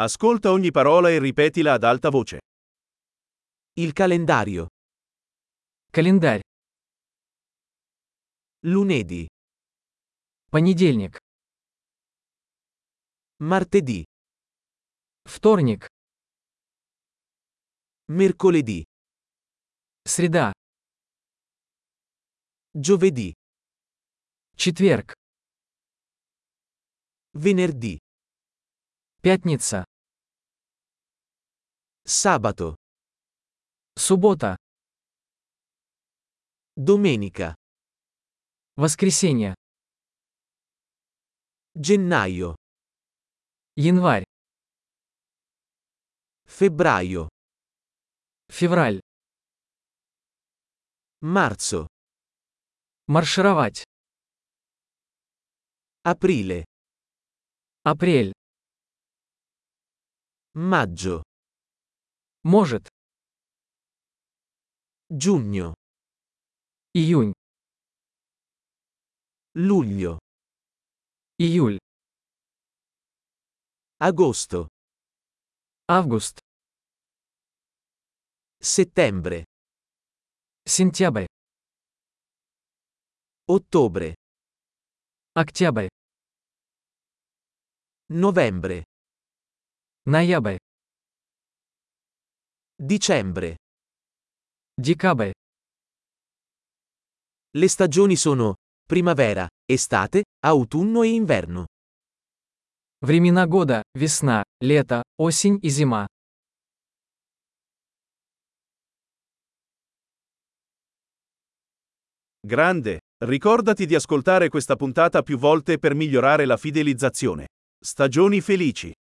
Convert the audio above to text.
Ascolta ogni parola e ripetila ad alta voce. Il calendario. Календарь. Lunedì. Понедельник. Martedì. Вторник. Mercoledì. Среда. Giovedì. Четверг. Venerdì. Пятница. Sabato. Суббота. Domenica. Воскресенье. Gennaio. Январь. Febbraio. Февраль. Marzo. Маршировать. Aprile. Апрель. Maggio. Может. Giugno. Июнь. Luglio. Июль. Agosto. Август. Settembre. Сентябрь. Ottobre. Октябрь. Novembre. Ноябрь. Dicembre. Декабрь. Le stagioni sono primavera, estate, autunno e inverno. Времена года – весна, лето, осень и зима. Grande. Ricordati di ascoltare questa puntata più volte per migliorare la fidelizzazione. Stagioni felici.